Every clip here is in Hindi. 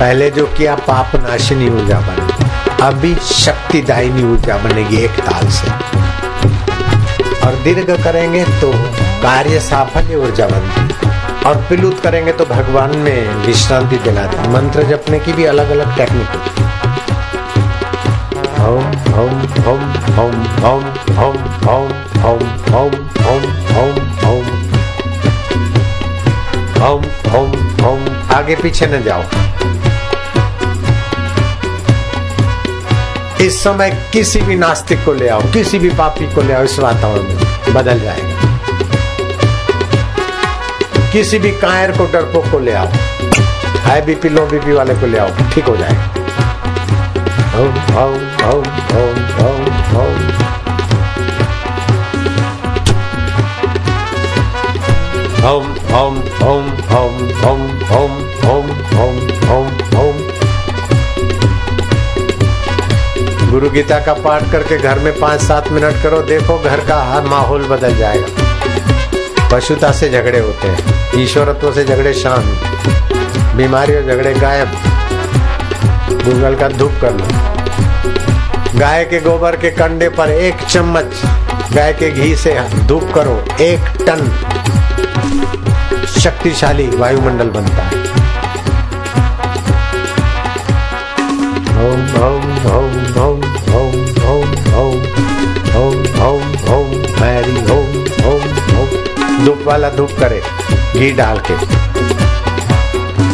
पहले जो किया पाप नाशिनी ऊर्जा बनी। अभी शक्तिदायिनी ऊर्जा बनेगी एक ताल से। और दीर्घ करेंगे तो कार्य साफल्य ऊर्जा बनती और पिलुत करेंगे तो भगवान में विश्रांति दिलाती मंत्र जपने की भी अलग अलग टेक्निक होती ओम आगे पीछे न जाओ। इस समय किसी भी नास्तिक को ले आओ, किसी भी पापी को ले आओ, इस वातावरण में बदल जाएगा। किसी भी कायर को, डरपोक को ले आओ हाई बीपी लो बीपी वाले को ले आओ, ठीक हो जाएगा। गुरु गीता का पाठ करके घर में पाँच सात मिनट करो देखो घर का हर माहौल बदल जाएगा पशुता से झगड़े होते हैं ईश्वरत्व से झगड़े शांत बीमारियों झगड़े गायब गूगल का धूप कर लो गाय के गोबर के कंडे पर एक चम्मच गाय के घी से धूप करो एक टन शक्तिशाली वायुमंडल बनता है धूप वाला धूप करे घी डाल के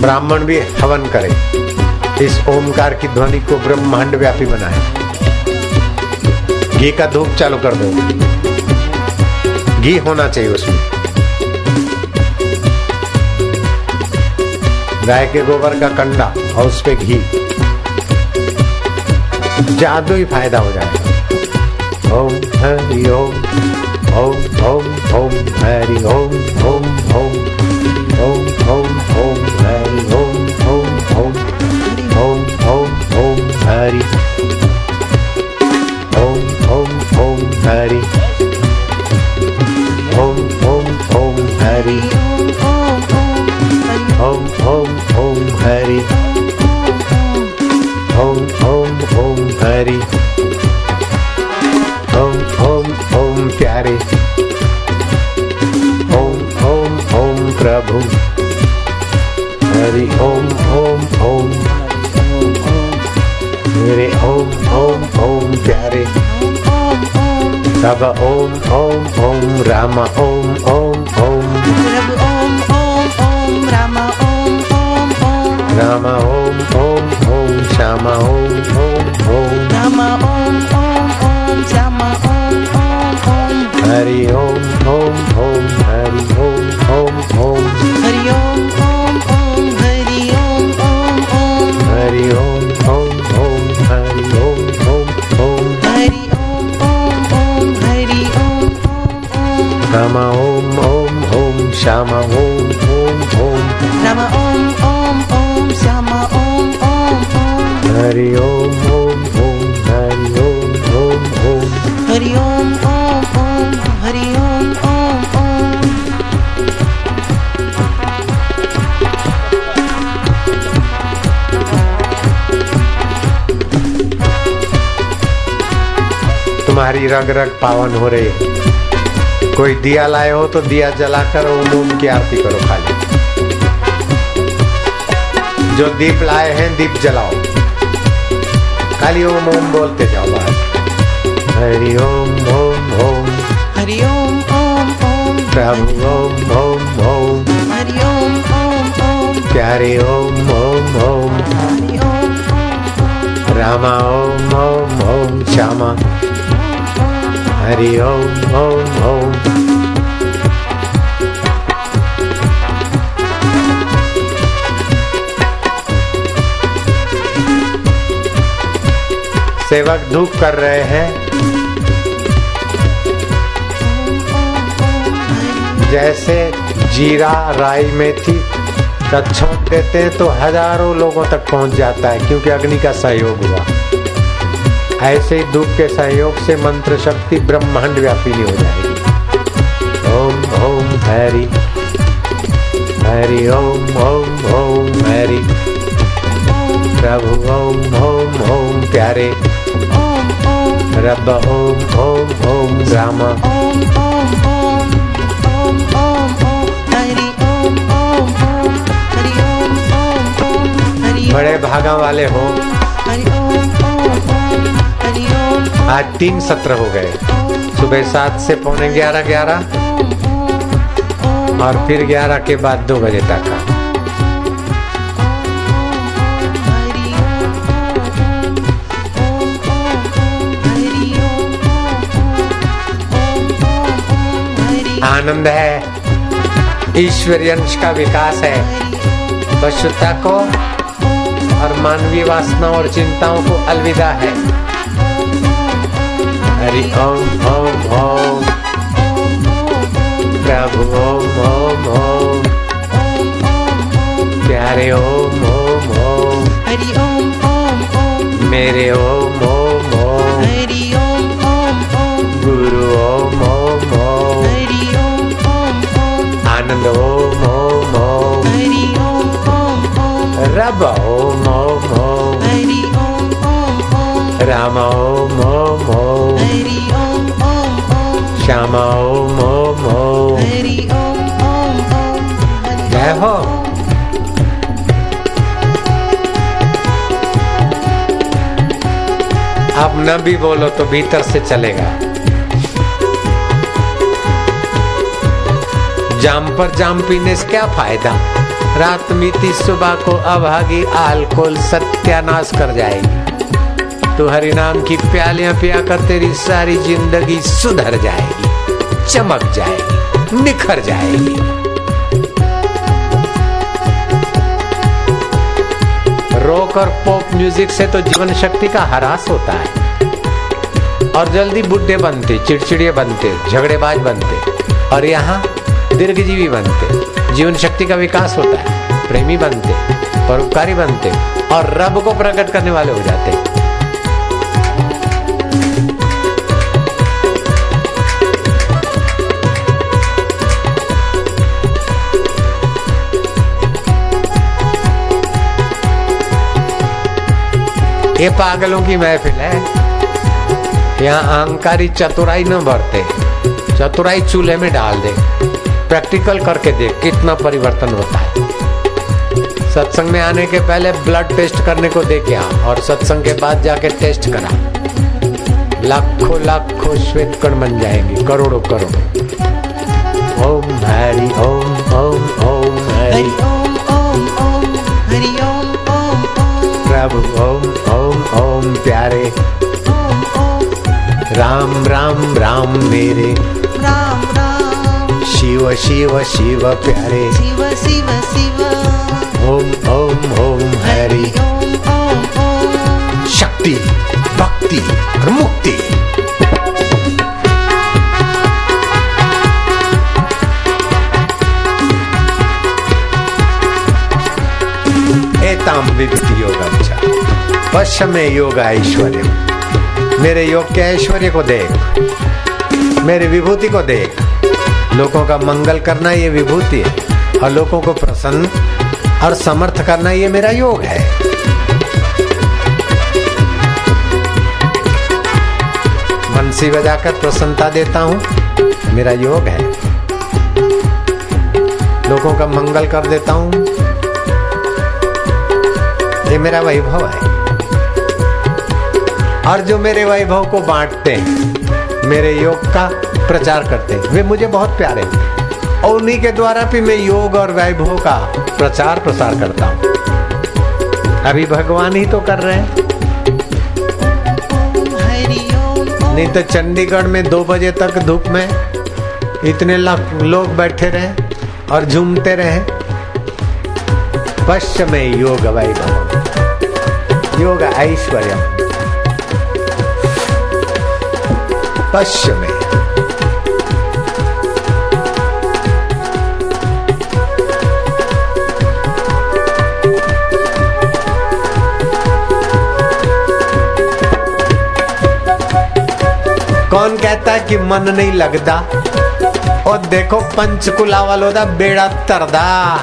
ब्राह्मण भी हवन करे इस ओमकार की ध्वनि को ब्रह्मांड व्यापी बनाए घी का धूप चालू कर दो। घी होना चाहिए उसमें। गाय के गोबर का कंडा और उस पे घी। जादू ही फ़ायदा हो जाएगा। Om Hari Om Om Om Om, Hari Om Om Om Om Om. Hari Om Om Om Hari Om Om Om Hari Om Om Om Hari Om Om Om Hari Om Om Om Hari. Baba Om Om Om Rama Om Om Om तुम्हारी रंग रग पावन हो रही है। कोई दिया लाए हो तो दिया जलाकर ओम ओम की आरती करो खाली। जो दीप लाए हैं दीप जलाओ। खाली ओम ओम बोलते जाओ बस। हरि ओम ओम ओम। हरि ओम ओम ओम। प्रभु ओम ओम ओम। हरि ओम ओम ओम। प्यारे ओम ओम ओम। हरि ओम ओम ओम। रामा ओम ओम ओम। श्यामा। हरि ओम ओम ओम सेवक धूप कर रहे हैं। जैसे जीरा राई मेथी का छोंक देते हैं तो हज़ारों लोगों तक पहुँच जाता है, क्योंकि अग्नि का सहयोग हुआ। ऐसे ही धूप के सहयोग से मंत्र शक्ति ब्रह्मांड व्यापिनी हो जाएगी। ओम ओम, हरि। हरि, ओम ओम ओम, हरि। प्रभु, ओम ओम ओम, प्यारे। रब, ओम ओम ओम, राम। बड़े भागा वाले Om आज तीन सत्र हो गए। सुबह सात से पौने ग्यारह ग्यारह। और फिर ग्यारह के बाद दो बजे तक। का आनंद है। ईश्वरीय अंश का विकास है। पशुता को और मानवीय वासना और चिंताओं को अलविदा है। हरि ओम ओम ओम प्रभु ओम ओम ओम प्यारे Om Om Om Hari Om Om Om मेरे Om Om Om Hari Om Om Om गुरु Om Om Om Hari Om Om Om आनंद Om Om Om Hari Om Om Om रब Om Om Om Ram Om Om Om. Hari Om Om Om Shyam Om Om Om. Om Om Om Hari जय हो। अब न भी बोलो तो भीतर से चलेगा। जाम पर जाम पीने से क्या फ़ायदा? रात मीती सुबह को अभागी अल्कोहल सत्यानाश कर जाएगी। तू हरि नाम की प्यालियाँ पिया कर तेरी सारी ज़िंदगी सुधर जाएगी, चमक जाएगी, निखर जाएगी। रॉक और पॉप म्यूज़िक से तो जीवन शक्ति का हरास होता है। और जल्दी बुढ़े बनते, चिड़चिड़िए बनते, झगड़ेबाज बनते, और यहाँ दीर्घजीवी बनते, जीवन शक्ति का विकास होता है, प्रेमी बनते, परोपकारी बनते, और रब को प्रकट करने वाले हो जाते। ये पागलों की महफिल है। यहाँ अहंकारी चतुराई न बरते चतुराई चूल्हे में डाल दे। प्रैक्टिकल करके देख कितना परिवर्तन होता है। सत्संग में आने के पहले ब्लड टेस्ट करने को दे क्या और सत्संग के बाद जाके टेस्ट करा। लाखों लाखों श्वेत कण बन जाएँगे करोड़ों करोड़ों राम राम राम। मेरे Ram Ram शिव शिव शिव प्यारे। Shiva Shiva Shiva Om Om Om Hari. Om Om Om शक्ति भक्ति और मुक्ति। एताम विभूति योग पश्चिम में योग ऐश्वर्य मेरे योग के ऐश्वर्य को देख। मेरे विभूति को देख। लोगों का मंगल करना ये विभूति है, और लोगों को प्रसन्न और समर्थ करना ये मेरा योग है। बंसी बजाकर प्रसन्नता देता हूँ, मेरा योग है। लोगों का मंगल कर देता हूँ, ये मेरा वैभव है। और जो मेरे वैभव को बांटते हैं मेरे योग का प्रचार करते वे मुझे बहुत प्यारे और उन्हीं के द्वारा भी मैं योग और वैभव का प्रचार प्रसार करता हूँ। अभी भगवान ही तो कर रहे हैं। नहीं तो चंडीगढ़ में दो बजे तक धूप में इतने लाख लोग बैठे रहे और झूमते रहे। पश्चिम में योग वैभव। योग ऐश्वर्य। पश्चिम कौन कहता है कि मन नहीं लगता? और देखो पंचकुला वालों का बेड़ा तरदा।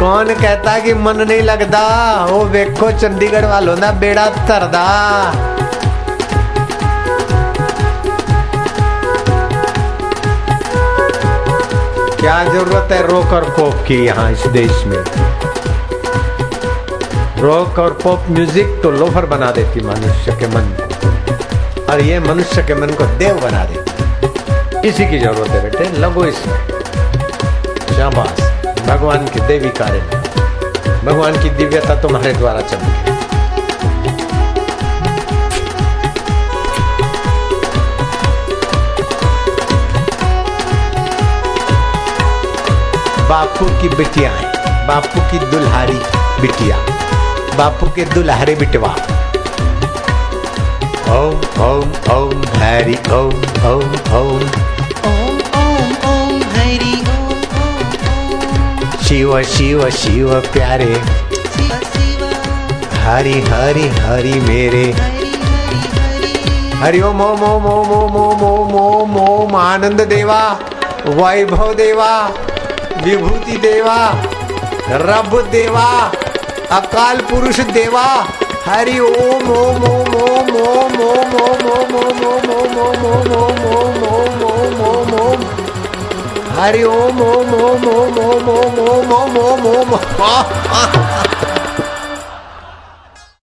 कौन कहता कि मन नहीं लगता? वो देखो चंडीगढ़ वालों का बेड़ा तरदा। क्या ज़रूरत है रोक और पोप की यहाँ इस देश में? रॉक और पॉप म्यूज़िक तो लोफर बना देती मनुष्य के मन को। और ये मनुष्य के मन को देव बना देती। इसी की ज़रूरत है बेटे लगो इसमें शाबाश। भगवान की देवी कार्य। भगवान की दिव्यता तुम्हारे द्वारा चमके। बापू की बिटिया है बापू की दुल्हारी बिटिया बापू के दुल्हारे बिटवा ओम ओम ओम हरि ओम ओम ओम शिव शिव शिव प्यारे हरि हरि हरि मेरे हरि ओम ओम ओम ओम ओम ओम ओम ओम आनंद देवा वैभव देवा विभूति देवा रब देवा अकाल पुरुष देवा हरि ओम ओम ओम ओम ओम ओम ओम ओम ओम ओम ओम ओम ओम ओम ओम ओम ओम ओम ओम हरि ओम ओम ओम ओम ओम ओम ओम ओम ओम ओम